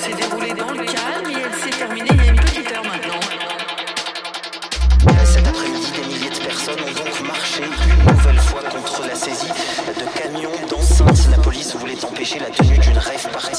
s'est déroulée dans le calme et elle s'est terminée il y a une petite heure maintenant. Cet après-midi, des milliers de personnes ont donc marché une nouvelle fois contre la saisie de camions d'enceintes. La police voulait empêcher la tenue d'une rêve partie